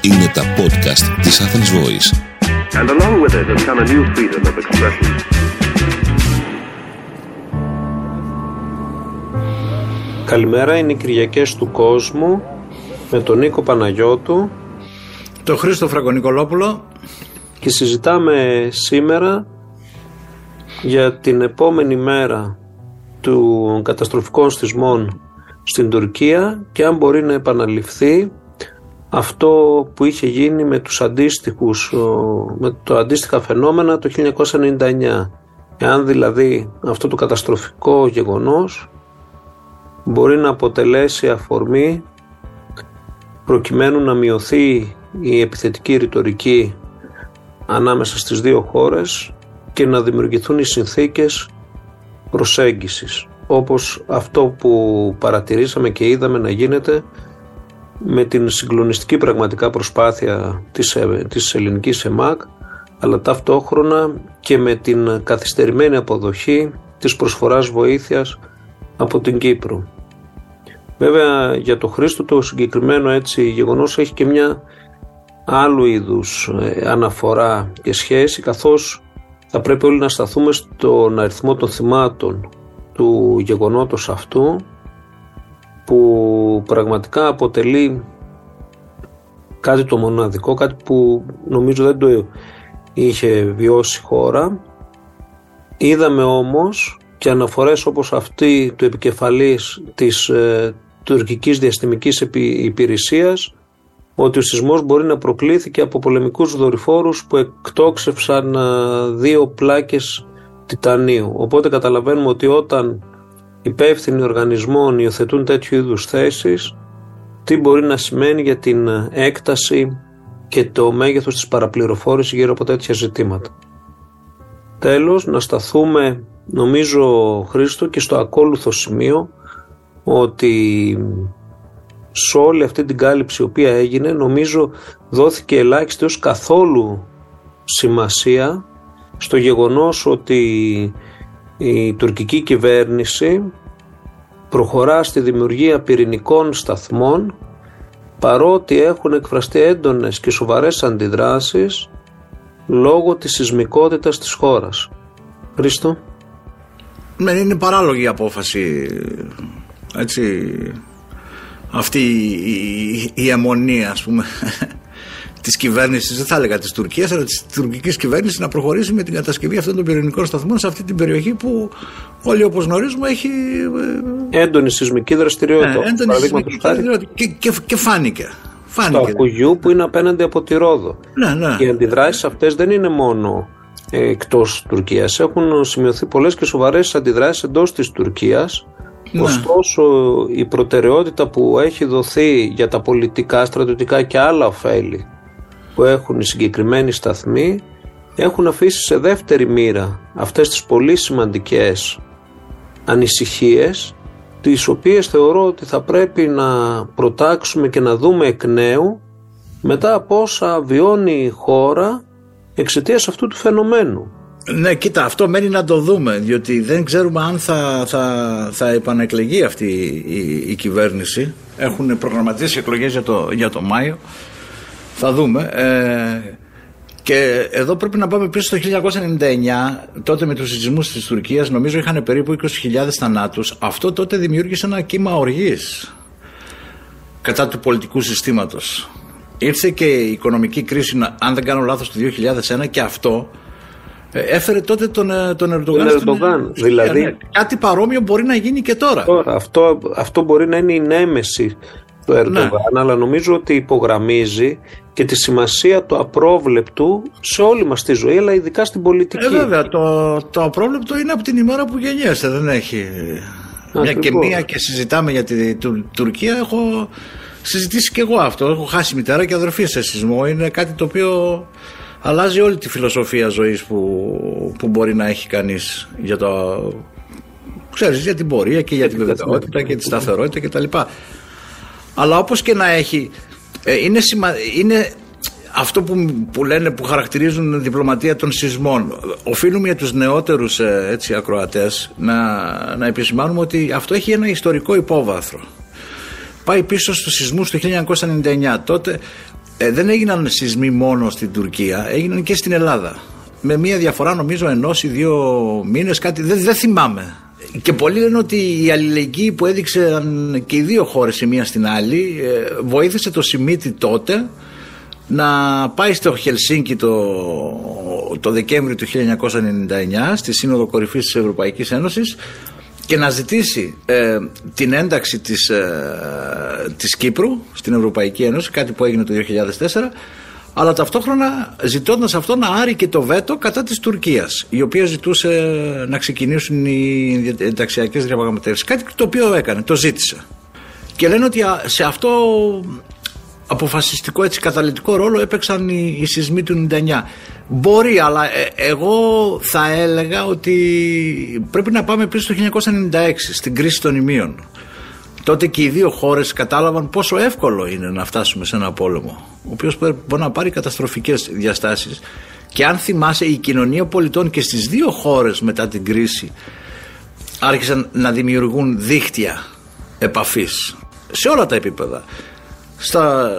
Είναι τα podcast της Athens Voice. And along with it has come a new freedom of expression. Καλημέρα, είναι οι Κυριακές του κόσμου με τον Νίκο Παναγιώτου Το Χρήστο Φραγκονικολόπουλο και συζητάμε σήμερα για την επόμενη μέρα του καταστροφικών στισμών στην Τουρκία και αν μπορεί να επαναληφθεί αυτό που είχε γίνει με τους αντίστοιχους, με το αντίστοιχα φαινόμενα το 1999. Εάν δηλαδή αυτό το καταστροφικό γεγονός μπορεί να αποτελέσει αφορμή προκειμένου να μειωθεί η επιθετική ρητορική ανάμεσα στις δύο χώρες και να δημιουργηθούν οι συνθήκες προσέγγισης όπως αυτό που παρατηρήσαμε και είδαμε να γίνεται με την συγκλονιστική πραγματικά προσπάθεια της, ε, της ελληνικής ΕΜΑΚ αλλά ταυτόχρονα και με την καθυστερημένη αποδοχή της προσφοράς βοήθειας από την Κύπρο. Βέβαια για το Χρήστο το συγκεκριμένο έτσι γεγονός έχει και μια άλλου είδους ε, αναφορά και σχέση καθώς θα πρέπει όλοι να σταθούμε στον αριθμό των θυμάτων του γεγονότος αυτού που πραγματικά αποτελεί κάτι το μοναδικό, κάτι που νομίζω δεν το είχε βιώσει η χώρα. Είδαμε όμως και αναφορές όπως αυτή του επικεφαλής της ε, τουρκικής διαστημικής υπηρεσίας ότι ο σεισμός μπορεί να προκλήθηκε από πολεμικούς δορυφόρους που εκτόξευσαν ε, δύο πλάκες τιτανίου. Οπότε καταλαβαίνουμε ότι όταν υπεύθυνοι οργανισμών υιοθετούν τέτοιου είδους θέσεις, τι μπορεί να σημαίνει για την έκταση και το μέγεθος της παραπληροφόρησης γύρω από τέτοια ζητήματα. Τέλος, να σταθούμε, νομίζω, Χρήστο, και στο ακόλουθο σημείο, ότι σε όλη αυτή την κάλυψη η οποία έγινε, νομίζω δόθηκε ελάχιστη ως καθόλου σημασία στο γεγονός ότι η τουρκική κυβέρνηση προχωρά στη δημιουργία πυρηνικών σταθμών παρότι έχουν εκφραστεί έντονες και σοβαρές αντιδράσεις λόγω της σεισμικότητας της χώρας. Χρήστο. Ναι, είναι παράλογη η απόφαση έτσι αυτή η, η, η αιμονή ας πούμε της κυβέρνησης, δεν θα έλεγα της Τουρκίας, αλλά της τουρκικής κυβέρνησης να προχωρήσει με την κατασκευή αυτών των πυρηνικών σταθμών σε αυτή την περιοχή που όλοι όπως γνωρίζουμε έχει. Ε, έντονη σεισμική δραστηριότητα. Ναι, έντονη σεισμική δραστηριότητα. Και, και, και φάνηκε. φάνηκε. Στο Ακουγιού που είναι απέναντι από τη Ρόδο. Ναι, ναι. Οι αντιδράσεις αυτές δεν είναι μόνο ε, εκτός Τουρκίας. Έχουν σημειωθεί πολλές και σοβαρές αντιδράσεις εντός της Τουρκίας. Ναι. Ωστόσο, η προτεραιότητα που έχει δοθεί για τα πολιτικά, στρατιωτικά και άλλα ωφέλη που έχουν οι συγκεκριμένοι σταθμοί έχουν αφήσει σε δεύτερη μοίρα αυτές τις πολύ σημαντικές ανησυχίες τις οποίες θεωρώ ότι θα πρέπει να προτάξουμε και να δούμε εκ νέου μετά από όσα βιώνει η χώρα εξαιτίας αυτού του φαινομένου. Ναι, κοίτα, αυτό μένει να το δούμε, διότι δεν ξέρουμε αν θα, θα, θα επανεκλεγεί αυτή η, η, κυβέρνηση. Έχουν προγραμματίσει εκλογές για το, για το Μάιο. Θα δούμε. Ε, και εδώ πρέπει να πάμε πίσω στο 1999, τότε με τους σεισμούς της Τουρκίας, νομίζω είχαν περίπου 20.000 θανάτους. Αυτό τότε δημιούργησε ένα κύμα οργής κατά του πολιτικού συστήματος. Ήρθε και η οικονομική κρίση, αν δεν κάνω λάθος, το 2001 και αυτό ε, έφερε τότε τον, ε, τον Ερντογάν. Τον Ερντογάν δηλαδή, ναι, κάτι παρόμοιο μπορεί να γίνει και τώρα. τώρα αυτό, αυτό μπορεί να είναι η νέμεση του Ερντογάν, ναι. αλλά νομίζω ότι υπογραμμίζει και τη σημασία του απρόβλεπτου σε όλη μας τη ζωή, αλλά ειδικά στην πολιτική. Ε, βέβαια, το, το απρόβλεπτο είναι από την ημέρα που γεννιέσαι, δεν έχει... Μια και μία και συζητάμε για την Τουρκία, έχω συζητήσει και εγώ αυτό. Έχω χάσει μητέρα και αδερφή σε σεισμό. Είναι κάτι το οποίο αλλάζει όλη τη φιλοσοφία ζωής που, που μπορεί να έχει κανείς για το... Ξέρεις, για την πορεία και για την βεβαιότητα και τη σταθερότητα κτλ. Αλλά όπως και να έχει, ε, είναι, είναι αυτό που, που λένε που χαρακτηρίζουν διπλωματία των σεισμών. Οφείλουμε για τους νεότερους ε, έτσι, ακροατές να, να επισημάνουμε ότι αυτό έχει ένα ιστορικό υπόβαθρο. Πάει πίσω στους σεισμούς του 1999. Τότε ε, δεν έγιναν σεισμοί μόνο στην Τουρκία, έγιναν και στην Ελλάδα. Με μία διαφορά νομίζω ενός ή δύο μήνες κάτι, δεν, δεν θυμάμαι. Και πολλοί λένε ότι η αλληλεγγύη που έδειξαν και οι δύο χώρες η μία στην άλλη ε, βοήθησε το Σιμίτι τότε να πάει στο Χελσίνκι το, το Δεκέμβριο του 1999 στη Σύνοδο Κορυφής της Ευρωπαϊκής Ένωσης και να ζητήσει ε, την ένταξη της, ε, της Κύπρου στην Ευρωπαϊκή Ένωση, κάτι που έγινε το 2004 αλλά ταυτόχρονα ζητώντας αυτό να άρει και το βέτο κατά της Τουρκίας η οποία ζητούσε να ξεκινήσουν οι ενταξιακές διαπραγματεύσεις. Κάτι το οποίο έκανε, το ζήτησε. Και λένε ότι σε αυτό αποφασιστικό έτσι καταλητικό ρόλο έπαιξαν οι, οι σεισμοί του 99 μπορεί αλλά ε, εγώ θα έλεγα ότι πρέπει να πάμε πίσω το 1996 στην κρίση των ημείων τότε και οι δύο χώρες κατάλαβαν πόσο εύκολο είναι να φτάσουμε σε ένα πόλεμο ο οποίος μπορεί να πάρει καταστροφικές διαστάσεις. Και αν θυμάσαι η κοινωνία πολιτών και στις δύο χώρες μετά την κρίση άρχισαν να δημιουργούν δίκτυα επαφής σε όλα τα επίπεδα. Στα,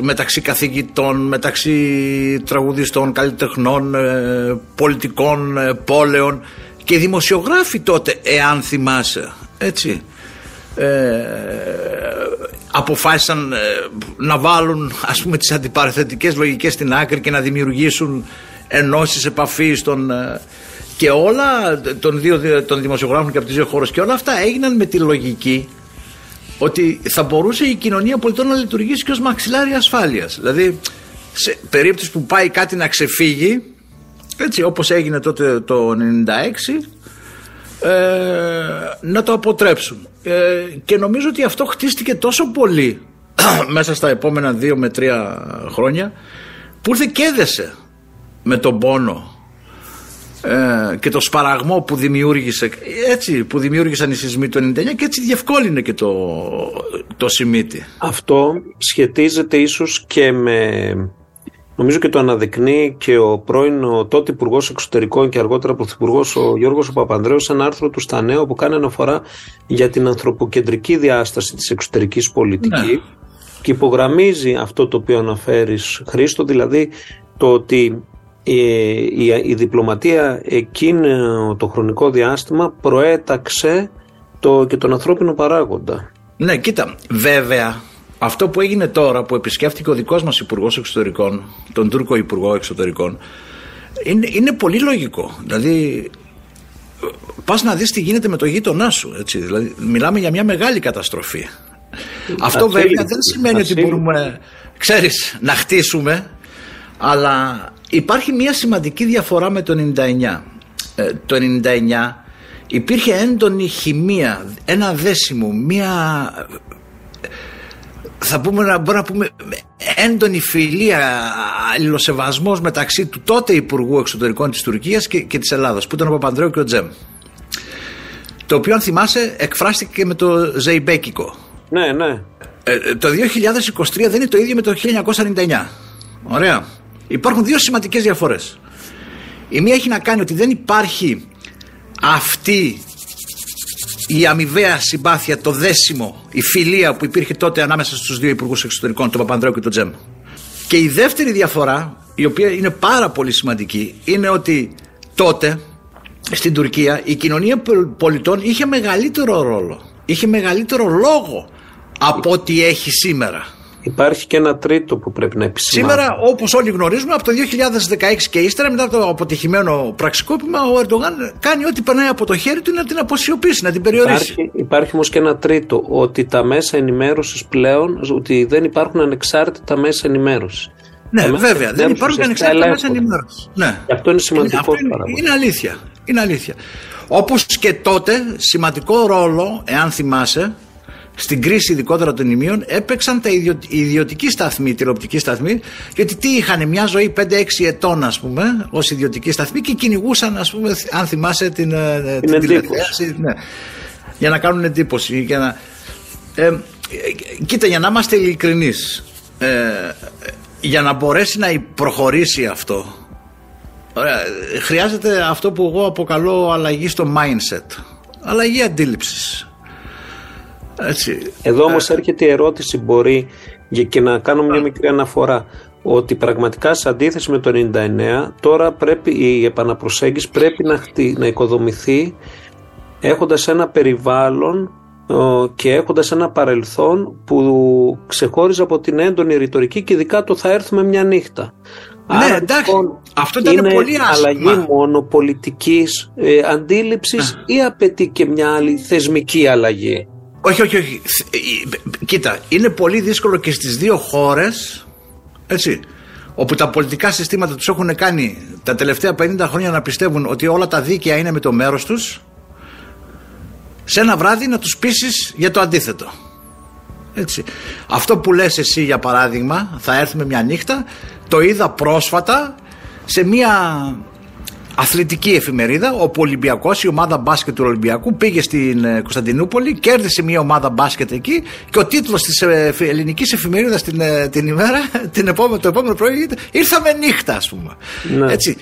μεταξύ καθηγητών, μεταξύ τραγουδιστών, καλλιτεχνών, ε, πολιτικών, ε, πόλεων. Και δημοσιογράφοι τότε, εάν θυμάσαι, έτσι, ε, αποφάσισαν ε, να βάλουν ας πούμε τις αντιπαραθετικές λογικές στην άκρη και να δημιουργήσουν ενώσεις επαφής των, και όλα των, δύο, των δημοσιογράφων και από τις δύο χώρες και όλα αυτά έγιναν με τη λογική ότι θα μπορούσε η κοινωνία πολιτών να λειτουργήσει και ως μαξιλάρι ασφάλειας. Δηλαδή, σε περίπτωση που πάει κάτι να ξεφύγει, έτσι όπως έγινε τότε το 96, ε, να το αποτρέψουν. Ε, και νομίζω ότι αυτό χτίστηκε τόσο πολύ μέσα στα επόμενα δύο με τρία χρόνια που ήρθε και έδεσε με τον πόνο ε, και το σπαραγμό που δημιούργησε έτσι που δημιούργησαν οι σεισμοί του 99 και έτσι διευκόλυνε και το, το Σιμίτι. Αυτό σχετίζεται ίσως και με Νομίζω και το αναδεικνύει και ο πρώην ο τότε Υπουργός Εξωτερικών και αργότερα Πρωθυπουργός ο Γιώργος Παπανδρέου σε ένα άρθρο του στα Νέο που κάνει αναφορά για την ανθρωποκεντρική διάσταση της εξωτερικής πολιτικής ναι. και υπογραμμίζει αυτό το οποίο αναφέρεις Χρήστο, δηλαδή το ότι η, η, η διπλωματία εκείνο το χρονικό διάστημα προέταξε το, και τον ανθρώπινο παράγοντα. Ναι, κοίτα, βέβαια αυτό που έγινε τώρα που επισκέφτηκε ο δικός μας υπουργός Εξωτερικών, τον Τούρκο Υπουργό Εξωτερικών, είναι, είναι πολύ λογικό. Δηλαδή, πας να δεις τι γίνεται με το γείτονά σου. Έτσι. Δηλαδή, μιλάμε για μια μεγάλη καταστροφή. Αυτό βέβαια δεν σημαίνει ότι μπορούμε, ξέρεις, να χτίσουμε, αλλά Υπάρχει μια σημαντική διαφορά με το 99. Ε, το 99 υπήρχε έντονη χημεία, ένα δέσιμο, μια θα πούμε, μπορούμε να πούμε έντονη φιλία, αλληλοσεβασμός μεταξύ του τότε Υπουργού Εξωτερικών της Τουρκίας και, και της Ελλάδας που ήταν ο Παπανδρέου και ο Τζέμ. Το οποίο αν θυμάσαι εκφράστηκε και με το Ζεϊμπέκικο. Ναι ναι. Ε, το 2023 δεν είναι το ίδιο με το 1999 ωραία. Υπάρχουν δύο σημαντικές διαφορές. Η μία έχει να κάνει ότι δεν υπάρχει αυτή η αμοιβαία συμπάθεια, το δέσιμο, η φιλία που υπήρχε τότε ανάμεσα στους δύο υπουργούς εξωτερικών, τον Παπανδρέου και τον Τζέμ. Και η δεύτερη διαφορά, η οποία είναι πάρα πολύ σημαντική, είναι ότι τότε στην Τουρκία η κοινωνία πολιτών είχε μεγαλύτερο ρόλο, είχε μεγαλύτερο λόγο από ό,τι έχει σήμερα. Υπάρχει και ένα τρίτο που πρέπει να επισημάνει. Σήμερα, όπως όλοι γνωρίζουμε, από το 2016 και ύστερα, μετά το αποτυχημένο πραξικόπημα, ο Ερντογάν κάνει ό,τι περνάει από το χέρι του να την αποσιωπήσει, να την περιορίσει. Υπάρχει, υπάρχει όμως και ένα τρίτο, ότι τα μέσα ενημέρωσης πλέον, ότι δεν υπάρχουν ανεξάρτητα μέσα ενημέρωσης. Ναι, βέβαια, δεν υπάρχουν ανεξάρτητα μέσα ενημέρωσης. Ναι. Και αυτό είναι σημαντικό είναι, αυτό είναι, είναι αλήθεια. Είναι αλήθεια. Όπως και τότε, σημαντικό ρόλο, εάν θυμάσαι, στην κρίση ειδικότερα των ημείων έπαιξαν τα ιδιω, ιδιωτικοί σταθμοί, τηλεοπτικοί σταθμοί, γιατί τι είχαν μια ζωή 5-6 ετών, ας πούμε, ως ιδιωτικοί σταθμοί και κυνηγούσαν, ας πούμε, αν θυμάσαι την, ε, την, την ναι, για να κάνουν εντύπωση. Για να, ε, κοίτα, για να είμαστε ειλικρινείς, ε, για να μπορέσει να προχωρήσει αυτό ωραία, χρειάζεται αυτό που εγώ αποκαλώ αλλαγή στο mindset αλλαγή αντίληψης έτσι. Εδώ όμως έρχεται η ερώτηση μπορεί και να κάνω μια μικρή αναφορά ότι πραγματικά σε αντίθεση με το 99 τώρα πρέπει η επαναπροσέγγιση πρέπει να, χτυ, να οικοδομηθεί έχοντας ένα περιβάλλον και έχοντας ένα παρελθόν που ξεχώριζε από την έντονη ρητορική και ειδικά το θα έρθουμε μια νύχτα. Ναι, Άρα, εντάξει, λοιπόν, αυτό ήταν είναι πολύ άσχημα. αλλαγή μόνο πολιτικής ε, αντίληψης ή απαιτεί και μια άλλη θεσμική αλλαγή; Όχι, όχι, όχι. Κοίτα, είναι πολύ δύσκολο και στις δύο χώρες, έτσι, όπου τα πολιτικά συστήματα τους έχουν κάνει τα τελευταία 50 χρόνια να πιστεύουν ότι όλα τα δίκαια είναι με το μέρος τους, σε ένα βράδυ να τους πείσεις για το αντίθετο. Έτσι. Αυτό που λες εσύ για παράδειγμα, θα έρθουμε μια νύχτα, το είδα πρόσφατα σε μια αθλητική εφημερίδα όπου ο Ολυμπιακός, η ομάδα μπάσκετ του Ολυμπιακού πήγε στην ε, Κωνσταντινούπολη, κέρδισε μια ομάδα μπάσκετ εκεί και ο τίτλος της ε, ελληνικής εφημερίδας την, ε, την ημέρα, την επόμενη, το επόμενο πρωί, ήρθαμε νύχτα, ας πούμε. Ναι. Έτσι.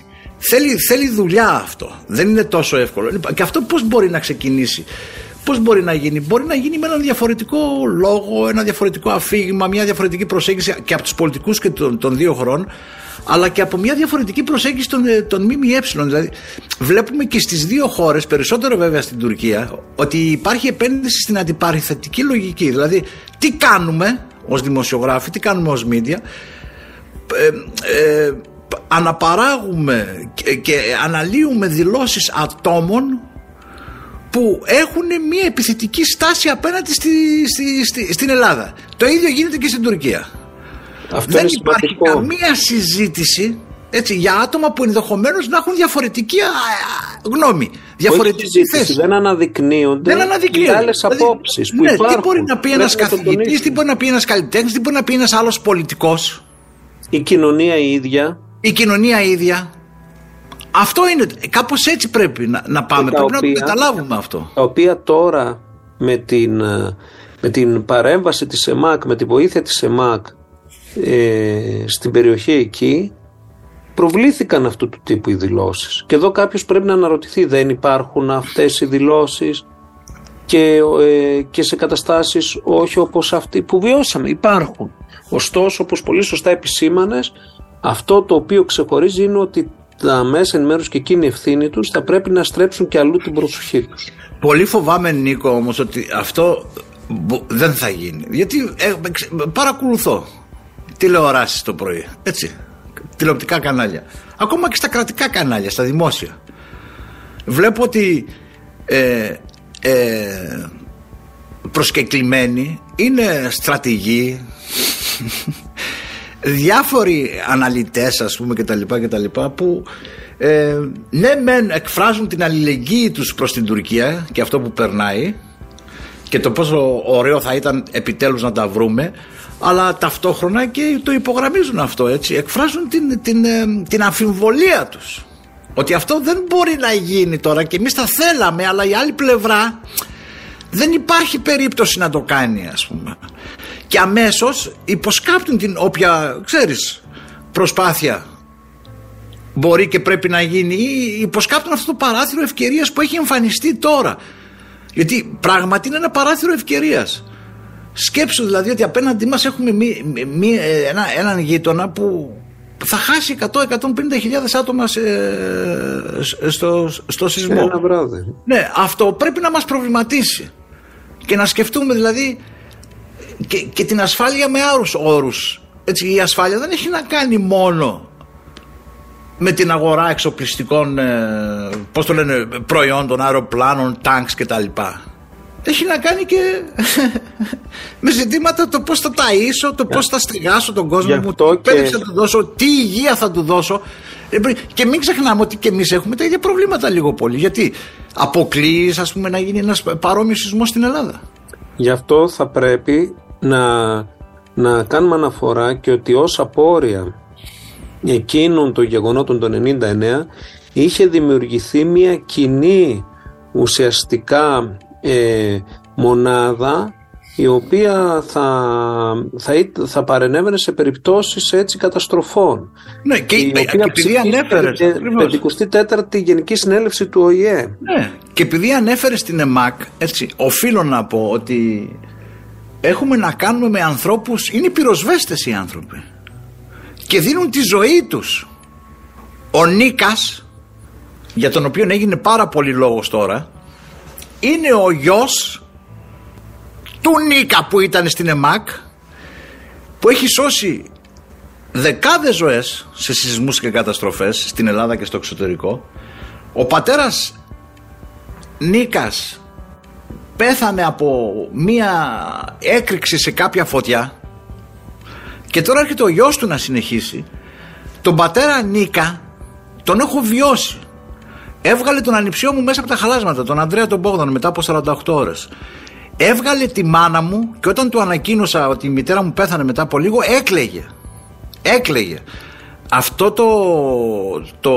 Θέλει, θέλει δουλειά αυτό. Δεν είναι τόσο εύκολο. Λοιπόν, και αυτό πώς μπορεί να ξεκινήσει; Πώς μπορεί να γίνει, Μπορεί να γίνει με έναν διαφορετικό λόγο, ένα διαφορετικό αφήγημα, μια διαφορετική προσέγγιση και από τους πολιτικούς και των, των δύο χωρών αλλά και από μια διαφορετική προσέγγιση των, ε, των ΜΜΕ. Δηλαδή, βλέπουμε και στις δύο χώρες, περισσότερο βέβαια στην Τουρκία, ότι υπάρχει επένδυση στην αντιπαρηθετική λογική. Δηλαδή, τι κάνουμε ως δημοσιογράφοι, τι κάνουμε ως μίντια, ε, ε, αναπαράγουμε και, και αναλύουμε δηλώσεις ατόμων που έχουν μια επιθετική στάση απέναντι στη, στη, στη, στην Ελλάδα. Το ίδιο γίνεται και στην Τουρκία. Αυτό δεν υπάρχει καμία συζήτηση έτσι, για άτομα που ενδεχομένως να έχουν διαφορετική γνώμη. Διαφορετική θέση. Δεν αναδεικνύονται, δεν αναδεικνύονται. άλλες δηλαδή, απόψεις που ναι, υπάρχουν. Τι μπορεί να πει ένας καθηγητής, τι μπορεί να πει ένας καλλιτέχνης, τι μπορεί να πει ένας άλλος πολιτικός; Η κοινωνία η ίδια. Η κοινωνία η ίδια. Αυτό είναι. Κάπως έτσι πρέπει να, να πάμε. Πρέπει οποία, να το καταλάβουμε αυτό. Τα οποία τώρα με την, με την παρέμβαση της ΕΜΑΚ, με τη βοήθεια της ΕΜΑΚ ε, στην περιοχή εκεί προβλήθηκαν αυτού του τύπου οι δηλώσεις και εδώ κάποιος πρέπει να αναρωτηθεί δεν υπάρχουν αυτές οι δηλώσεις και, ε, και σε καταστάσεις όχι όπως αυτή που βιώσαμε υπάρχουν ωστόσο όπως πολύ σωστά επισήμανες αυτό το οποίο ξεχωρίζει είναι ότι τα μέσα ενημέρωσης και εκείνη η ευθύνη τους θα πρέπει να στρέψουν και αλλού την προσοχή τους Πολύ φοβάμαι Νίκο όμως ότι αυτό δεν θα γίνει γιατί ε, παρακολουθώ τηλεοράσεις το πρωί. Έτσι. Τηλεοπτικά κανάλια. Ακόμα και στα κρατικά κανάλια, στα δημόσια. Βλέπω ότι ε, ε, προσκεκλημένοι είναι στρατηγοί διάφοροι αναλυτές ας πούμε και τα λοιπά και τα λοιπά που ε, ναι μεν εκφράζουν την αλληλεγγύη τους προς την Τουρκία και αυτό που περνάει και το πόσο ωραίο θα ήταν επιτέλους να τα βρούμε αλλά ταυτόχρονα και το υπογραμμίζουν αυτό έτσι. Εκφράζουν την, την, ε, την αμφιβολία τους. Ότι αυτό δεν μπορεί να γίνει τώρα και εμείς θα θέλαμε αλλά η άλλη πλευρά δεν υπάρχει περίπτωση να το κάνει ας πούμε και αμέσως υποσκάπτουν την όποια ξέρεις προσπάθεια μπορεί και πρέπει να γίνει ή υποσκάπτουν αυτό το παράθυρο ευκαιρίας που έχει εμφανιστεί τώρα γιατί πράγματι είναι ένα παράθυρο ευκαιρίας Σκέψου δηλαδή ότι απέναντί μας έχουμε μη, μη, ένα, έναν γείτονα που θα χάσει 100-150 χιλιάδες άτομα σε, στο, στο σεισμό. Ένα βράδυ. Ναι, αυτό πρέπει να μας προβληματίσει και να σκεφτούμε δηλαδή και, και την ασφάλεια με άλλους όρους. Έτσι, η ασφάλεια δεν έχει να κάνει μόνο με την αγορά εξοπλιστικών ε, πώς το λένε, προϊόντων, αεροπλάνων, τάγκς κτλ έχει να κάνει και με ζητήματα το πώς θα ταΐσω, το πώς θα στεγάσω τον κόσμο μου, τι και... θα του δώσω, τι υγεία θα του δώσω. Ε, και μην ξεχνάμε ότι και εμείς έχουμε τα ίδια προβλήματα λίγο πολύ. Γιατί αποκλείεις ας πούμε να γίνει ένας παρόμοιος σεισμός στην Ελλάδα. Γι' αυτό θα πρέπει να, να κάνουμε αναφορά και ότι ως απόρρια εκείνων των γεγονότων των 99 είχε δημιουργηθεί μια κοινή ουσιαστικά ε, μονάδα η οποία θα, θα, εί- θα παρενέβαινε σε περιπτώσεις έτσι καταστροφών. Ναι, και, η και οποία επειδή ανέφερε. ψηφίστηκε 54η Γενική Συνέλευση του ΟΗΕ. Ναι, και επειδή ανέφερε στην ΕΜΑΚ, έτσι, οφείλω να πω ότι έχουμε να κάνουμε με ανθρώπους, είναι πυροσβέστες οι άνθρωποι και δίνουν τη ζωή τους. Ο Νίκας, για τον οποίο έγινε πάρα πολύ λόγος τώρα, είναι ο γιος του Νίκα που ήταν στην ΕΜΑΚ που έχει σώσει δεκάδες ζωές σε σεισμούς και καταστροφές στην Ελλάδα και στο εξωτερικό. Ο πατέρας Νίκας πέθανε από μία έκρηξη σε κάποια φωτιά και τώρα έρχεται ο γιος του να συνεχίσει. Τον πατέρα Νίκα τον έχω βιώσει. Έβγαλε τον ανιψιό μου μέσα από τα χαλάσματα τον Ανδρέα τον Μπόγδαν μετά από 48 ώρες. Έβγαλε τη μάνα μου και όταν του ανακοίνωσα ότι η μητέρα μου πέθανε μετά από λίγο έκλαιγε. Έκλαιγε. Αυτό το, το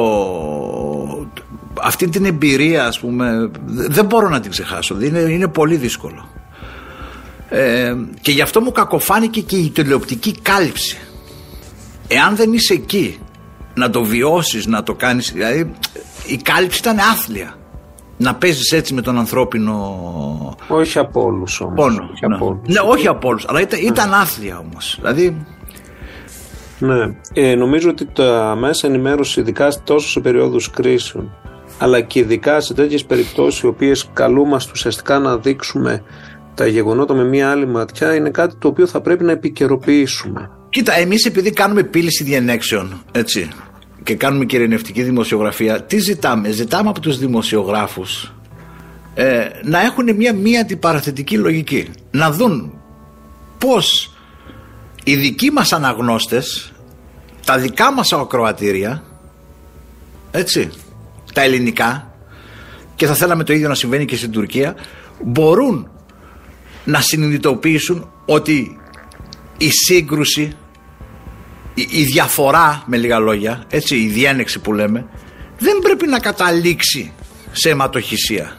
αυτή την εμπειρία ας πούμε δεν μπορώ να την ξεχάσω είναι, είναι πολύ δύσκολο ε, και γι' αυτό μου κακοφάνηκε και η τηλεοπτική κάλυψη εάν δεν είσαι εκεί να το βιώσεις να το κάνεις δηλαδή η κάλυψη ήταν άθλια να παίζεις έτσι με τον ανθρώπινο Όχι από όλους όμως. πόνο Όχι ναι. από όλους. ναι όχι από όλους αλλά ήταν, ήταν άθλια όμως δηλαδή Ναι. Ε, νομίζω ότι τα μέσα ενημέρωση, ειδικά τόσο σε περίοδου κρίσεων, αλλά και ειδικά σε τέτοιες περιπτώσεις, οι οποίες καλούμαστε ουσιαστικά να δείξουμε τα γεγονότα με μία άλλη ματιά, είναι κάτι το οποίο θα πρέπει να επικαιροποιήσουμε. Κοίτα, εμείς επειδή κάνουμε πύληση διενέξεων, έτσι, και κάνουμε και ειρηνευτική δημοσιογραφία, τι ζητάμε; Ζητάμε από τους δημοσιογράφους ε, να έχουν μια μία αντιπαραθετική λογική. Να δουν πώς οι δικοί μας αναγνώστες, τα δικά μας ακροατήρια, έτσι, τα ελληνικά, και θα θέλαμε το ίδιο να συμβαίνει και στην Τουρκία, μπορούν να συνειδητοποιήσουν ότι η σύγκρουση, η, η διαφορά με λίγα λόγια, έτσι, η διένεξη που λέμε, δεν πρέπει να καταλήξει σε αιματοχυσία.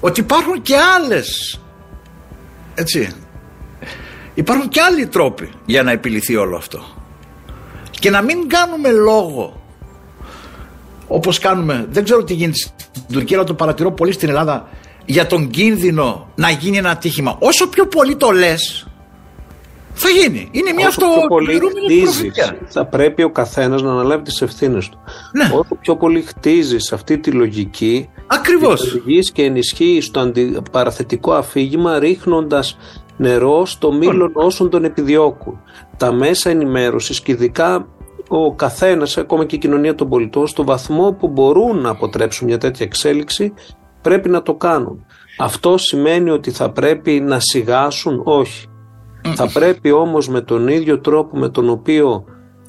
Ότι υπάρχουν και άλλες, έτσι, υπάρχουν και άλλοι τρόποι για να επιληθεί όλο αυτό. Και να μην κάνουμε λόγο όπως κάνουμε, δεν ξέρω τι γίνεται στην Τουρκία, αλλά το παρατηρώ πολύ στην Ελλάδα για τον κίνδυνο να γίνει ένα ατύχημα. Όσο πιο πολύ το λες, θα γίνει. Είναι μια Όσο πιο πολύ αυτοπληρούμενη χτίζεις, προφητεία. θα πρέπει ο καθένας να αναλάβει τις ευθύνες του. Ναι. Όσο πιο πολύ χτίζεις αυτή τη λογική, Ακριβώς. δημιουργείς και ενισχύεις το αντιπαραθετικό αφήγημα ρίχνοντας νερό στο μήλον όσων τον επιδιώκουν. Τα μέσα ενημέρωσης και ειδικά ο καθένας, ακόμα και η κοινωνία των πολιτών, στο βαθμό που μπορούν να αποτρέψουν μια τέτοια εξέλιξη, πρέπει να το κάνουν. Αυτό σημαίνει ότι θα πρέπει να σιγάσουν, όχι. Θα πρέπει όμως με τον ίδιο τρόπο με τον οποίο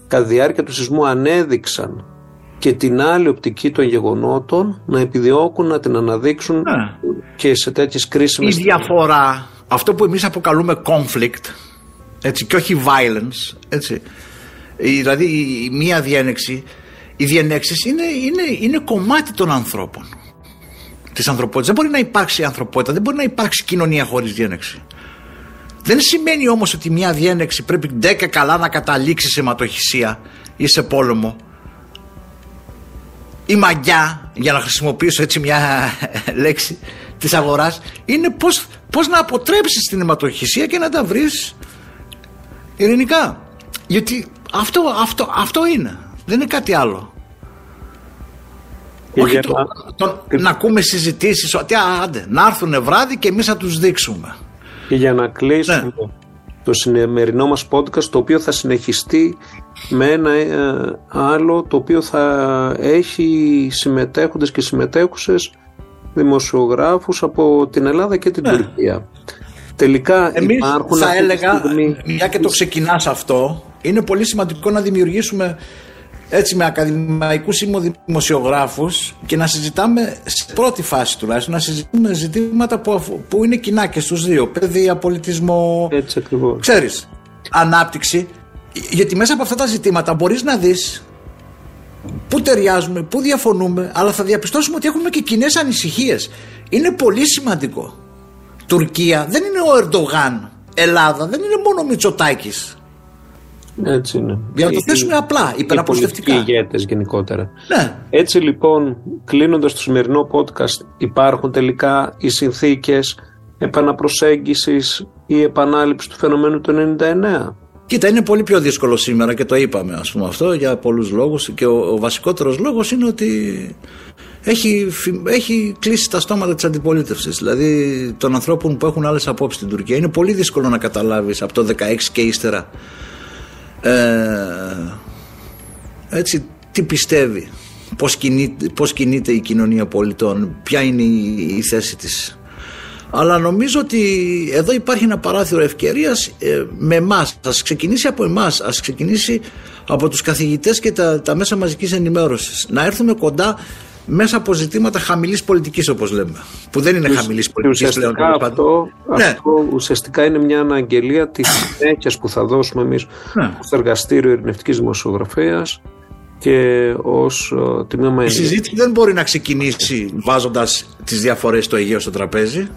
κατά τη διάρκεια του σεισμού ανέδειξαν και την άλλη οπτική των γεγονότων να επιδιώκουν να την αναδείξουν Ναι. και σε τέτοιες Η κρίσιμες διαφορά, αυτό που εμείς αποκαλούμε conflict, έτσι, και όχι violence, έτσι, η- δηλαδή η, η μία διένεξη, οι διενέξεις είναι, είναι, είναι κομμάτι των ανθρώπων. Της ανθρωπότητας. Δεν μπορεί να υπάρξει ανθρωπότητα, δεν μπορεί να υπάρξει κοινωνία χωρίς διένεξη. Δεν σημαίνει όμως ότι μια διένεξη πρέπει ντε και καλά να καταλήξει σε αιματοχυσία ή σε πόλεμο. Η μαγιά, για να χρησιμοποιήσω έτσι μια λέξη της αγοράς, είναι πώς, πώς να αποτρέψεις την αιματοχυσία και να τα βρεις ειρηνικά. Γιατί αυτό, αυτό, αυτό είναι. Δεν είναι κάτι άλλο. Και Όχι για το, να- το- να ακούμε συζητήσεις ότι «Α, άντε, να έρθουν βράδυ και εμείς θα τους δείξουμε. Και για να κλείσουμε Ναι. το σημερινό μας podcast το οποίο θα συνεχιστεί με ένα ε, άλλο το οποίο θα έχει συμμετέχοντες και συμμετέχουσες δημοσιογράφους από την Ελλάδα και την Τουρκία. Τελικά Εμείς υπάρχουν θα αυτή τη έλεγα, στιγμή- μια και το ξεκινάς αυτό, είναι πολύ σημαντικό να δημιουργήσουμε έτσι με ακαδημαϊκούς ή δημοσιογράφους και να συζητάμε σε πρώτη φάση τουλάχιστον να συζητούμε ζητήματα που, αφου- που είναι κοινά και στους δύο παιδεία, πολιτισμό Έτσι ακριβώς. ξέρεις ανάπτυξη γιατί μέσα από αυτά τα ζητήματα μπορείς να δεις πού ταιριάζουμε, πού διαφωνούμε αλλά θα διαπιστώσουμε ότι έχουμε και κοινές ανησυχίες είναι πολύ σημαντικό Τουρκία δεν είναι ο Ερντογάν. Ελλάδα δεν είναι μόνο ο Μητσοτάκης. Έτσι είναι. Για να το Οι- θέσουμε απλά, οι υπεραπλουστευτικά. πολιτικοί ηγέτες γενικότερα. Ναι. Έτσι λοιπόν, κλείνοντας το σημερινό podcast, υπάρχουν τελικά οι συνθήκες επαναπροσέγγισης ή επανάληψης του φαινομένου του 99. Κοίτα, είναι πολύ πιο δύσκολο σήμερα και το είπαμε ας πούμε αυτό για πολλούς λόγους και ο, ο βασικότερος λόγος είναι ότι έχει, φυ- έχει κλείσει τα στόματα της αντιπολίτευσης δηλαδή των ανθρώπων που έχουν άλλες απόψεις στην Τουρκία είναι πολύ δύσκολο να καταλάβεις από το 16 και ύστερα ε, έτσι τι πιστεύει πώς κινείται, πώς κινείται η κοινωνία πολιτών ποια είναι η, η θέση της αλλά νομίζω ότι εδώ υπάρχει ένα παράθυρο ευκαιρίας με εμάς. Α ξεκινήσει από εμάς, ας ξεκινήσει από τους καθηγητές και τα, τα μέσα μαζικής ενημέρωσης. Να έρθουμε κοντά μέσα από ζητήματα χαμηλής πολιτικής, όπως λέμε. Που δεν είναι χαμηλής Και πολιτική πλέον. ουσιαστικά τέλος πάντων. αυτό, Ναι. αυτό ουσιαστικά είναι μια αναγγελία της συνέχειας που θα δώσουμε εμείς Ναι. στο εργαστήριο ειρηνευτικής δημοσιογραφίας και ως τμήμα Η συζήτηση δεν μπορεί να ξεκινήσει βάζοντας τις διαφορές στο Αιγαίο στο τραπέζι.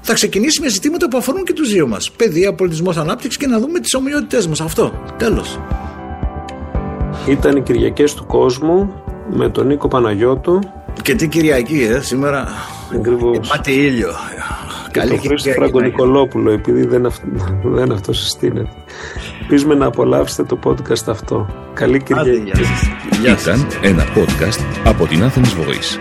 Θα ξεκινήσει με ζητήματα που αφορούν και τους δύο μας. Παιδεία, πολιτισμός, ανάπτυξη και να δούμε τις ομοιότητές μας. Αυτό. Τέλος. Ήταν οι Κυριακές του κόσμου με τον Νίκο Παναγιώτου. Και τι Κυριακή, ε, σήμερα. Ακριβώς. Πάτε ήλιο. Και τον Χρήστο Κυριακή Φράγκο να έχει. Νικολόπουλο, επειδή δεν, αυ... δεν αυτός συστήνεται. Ελπίζουμε να απολαύσετε το podcast αυτό. Καλή Άντε, Κυριακή. γεια σας. Γεια σας. Ήταν ένα podcast από την Athens Voice.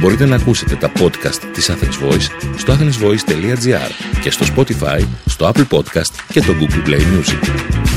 Μπορείτε να ακούσετε τα podcast της Athens Voice στο athensvoice.gr και στο Spotify, στο Apple Podcast και το Google Play Music.